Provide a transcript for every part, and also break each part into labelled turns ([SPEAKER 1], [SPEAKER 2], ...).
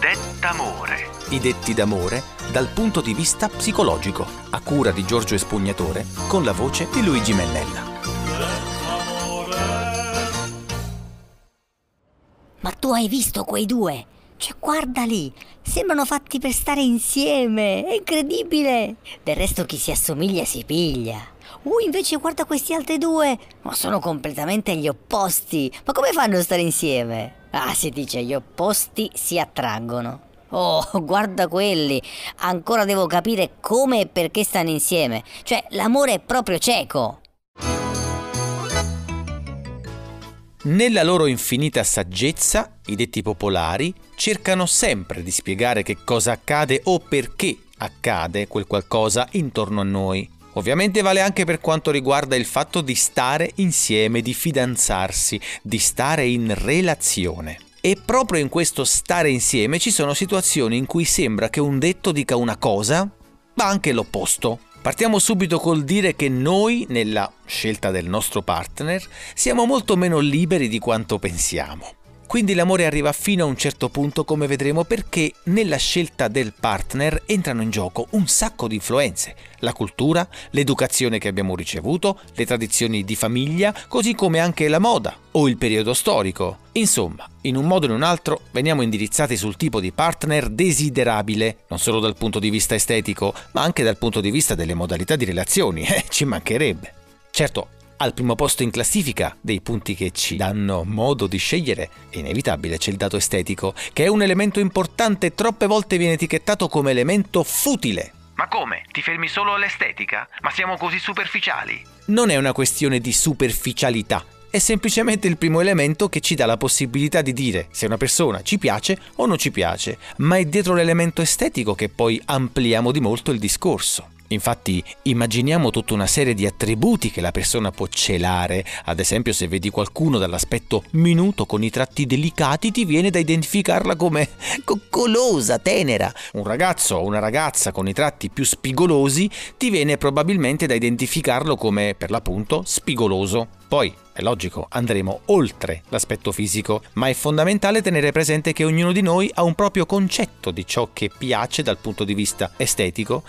[SPEAKER 1] Dettamore.
[SPEAKER 2] I detti d'amore dal punto di vista psicologico, a cura di Giorgio Espugnatore, con la voce di Luigi Mennella.
[SPEAKER 3] Ma tu hai visto quei due? Cioè, guardali, sembrano fatti per stare insieme, è incredibile. Del resto chi si assomiglia si piglia. Uh, invece guarda questi altri due, ma sono completamente gli opposti. Ma come fanno a stare insieme? Ah, si dice, gli opposti si attraggono. Oh, guarda quelli, ancora devo capire come e perché stanno insieme. Cioè, l'amore è proprio cieco.
[SPEAKER 2] Nella loro infinita saggezza, i detti popolari cercano sempre di spiegare che cosa accade o perché accade quel qualcosa intorno a noi. Ovviamente vale anche per quanto riguarda il fatto di stare insieme, di fidanzarsi, di stare in relazione. E proprio in questo stare insieme ci sono situazioni in cui sembra che un detto dica una cosa, ma anche l'opposto. Partiamo subito col dire che noi, nella scelta del nostro partner, siamo molto meno liberi di quanto pensiamo. Quindi l'amore arriva fino a un certo punto, come vedremo, perché nella scelta del partner entrano in gioco un sacco di influenze. La cultura, l'educazione che abbiamo ricevuto, le tradizioni di famiglia, così come anche la moda o il periodo storico. Insomma, in un modo o in un altro veniamo indirizzati sul tipo di partner desiderabile, non solo dal punto di vista estetico, ma anche dal punto di vista delle modalità di relazioni, eh, ci mancherebbe. Certo, al primo posto in classifica dei punti che ci danno modo di scegliere, è inevitabile c'è il dato estetico, che è un elemento importante e troppe volte viene etichettato come elemento futile.
[SPEAKER 1] Ma come? Ti fermi solo all'estetica? Ma siamo così superficiali?
[SPEAKER 2] Non è una questione di superficialità, è semplicemente il primo elemento che ci dà la possibilità di dire se una persona ci piace o non ci piace, ma è dietro l'elemento estetico che poi ampliamo di molto il discorso. Infatti immaginiamo tutta una serie di attributi che la persona può celare, ad esempio se vedi qualcuno dall'aspetto minuto con i tratti delicati ti viene da identificarla come coccolosa, tenera. Un ragazzo o una ragazza con i tratti più spigolosi ti viene probabilmente da identificarlo come per l'appunto spigoloso. Poi, è logico, andremo oltre l'aspetto fisico, ma è fondamentale tenere presente che ognuno di noi ha un proprio concetto di ciò che piace dal punto di vista estetico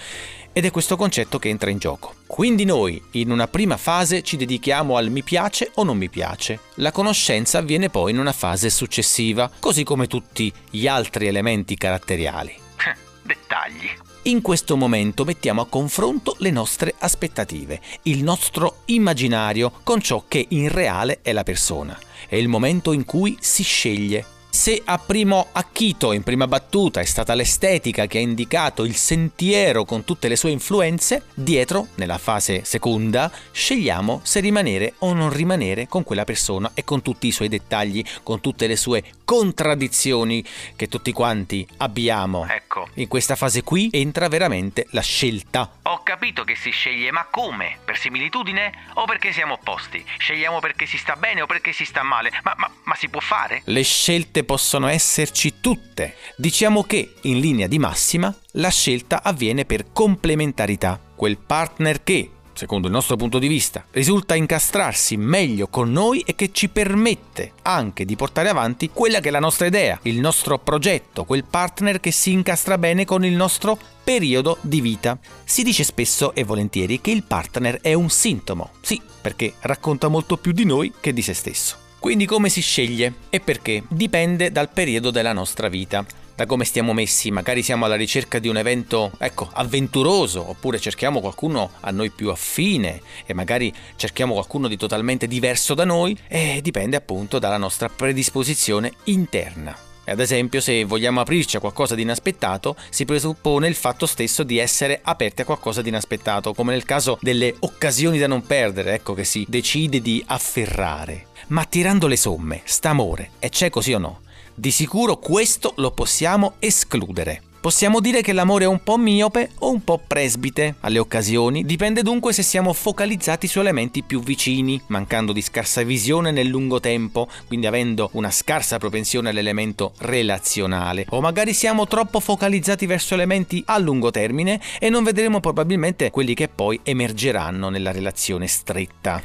[SPEAKER 2] ed è questo concetto che entra in gioco. Quindi noi, in una prima fase, ci dedichiamo al mi piace o non mi piace. La conoscenza avviene poi in una fase successiva, così come tutti gli altri elementi caratteriali.
[SPEAKER 1] Dettagli.
[SPEAKER 2] In questo momento mettiamo a confronto le nostre aspettative, il nostro immaginario con ciò che in reale è la persona. È il momento in cui si sceglie se a primo acchito, in prima battuta, è stata l'estetica che ha indicato il sentiero con tutte le sue influenze, dietro, nella fase seconda, scegliamo se rimanere o non rimanere con quella persona e con tutti i suoi dettagli, con tutte le sue contraddizioni che tutti quanti abbiamo.
[SPEAKER 1] Ecco.
[SPEAKER 2] In questa fase qui entra veramente la scelta.
[SPEAKER 1] Ho capito che si sceglie, ma come? Per similitudine o perché siamo opposti? Scegliamo perché si sta bene o perché si sta male? Ma, ma, ma si può fare?
[SPEAKER 2] Le scelte possono esserci tutte. Diciamo che, in linea di massima, la scelta avviene per complementarità. Quel partner che, secondo il nostro punto di vista, risulta incastrarsi meglio con noi e che ci permette anche di portare avanti quella che è la nostra idea, il nostro progetto, quel partner che si incastra bene con il nostro periodo di vita. Si dice spesso e volentieri che il partner è un sintomo, sì, perché racconta molto più di noi che di se stesso. Quindi come si sceglie e perché? Dipende dal periodo della nostra vita da come stiamo messi, magari siamo alla ricerca di un evento, ecco, avventuroso, oppure cerchiamo qualcuno a noi più affine e magari cerchiamo qualcuno di totalmente diverso da noi e dipende appunto dalla nostra predisposizione interna. Ad esempio, se vogliamo aprirci a qualcosa di inaspettato, si presuppone il fatto stesso di essere aperti a qualcosa di inaspettato, come nel caso delle occasioni da non perdere, ecco che si decide di afferrare. Ma tirando le somme, sta amore, e c'è così o no? Di sicuro questo lo possiamo escludere. Possiamo dire che l'amore è un po' miope o un po' presbite alle occasioni, dipende dunque se siamo focalizzati su elementi più vicini, mancando di scarsa visione nel lungo tempo, quindi avendo una scarsa propensione all'elemento relazionale, o magari siamo troppo focalizzati verso elementi a lungo termine e non vedremo probabilmente quelli che poi emergeranno nella relazione stretta.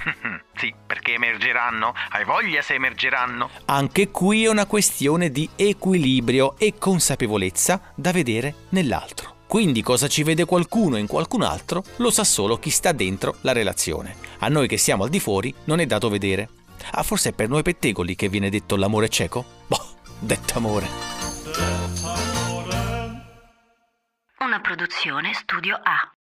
[SPEAKER 1] Sì, perché emergeranno? Hai voglia se emergeranno?
[SPEAKER 2] Anche qui è una questione di equilibrio e consapevolezza da vedere nell'altro. Quindi cosa ci vede qualcuno in qualcun altro lo sa solo chi sta dentro la relazione. A noi che siamo al di fuori non è dato vedere. Ah, forse è per noi pettegoli che viene detto l'amore cieco? Boh, detto amore.
[SPEAKER 4] Una produzione Studio A.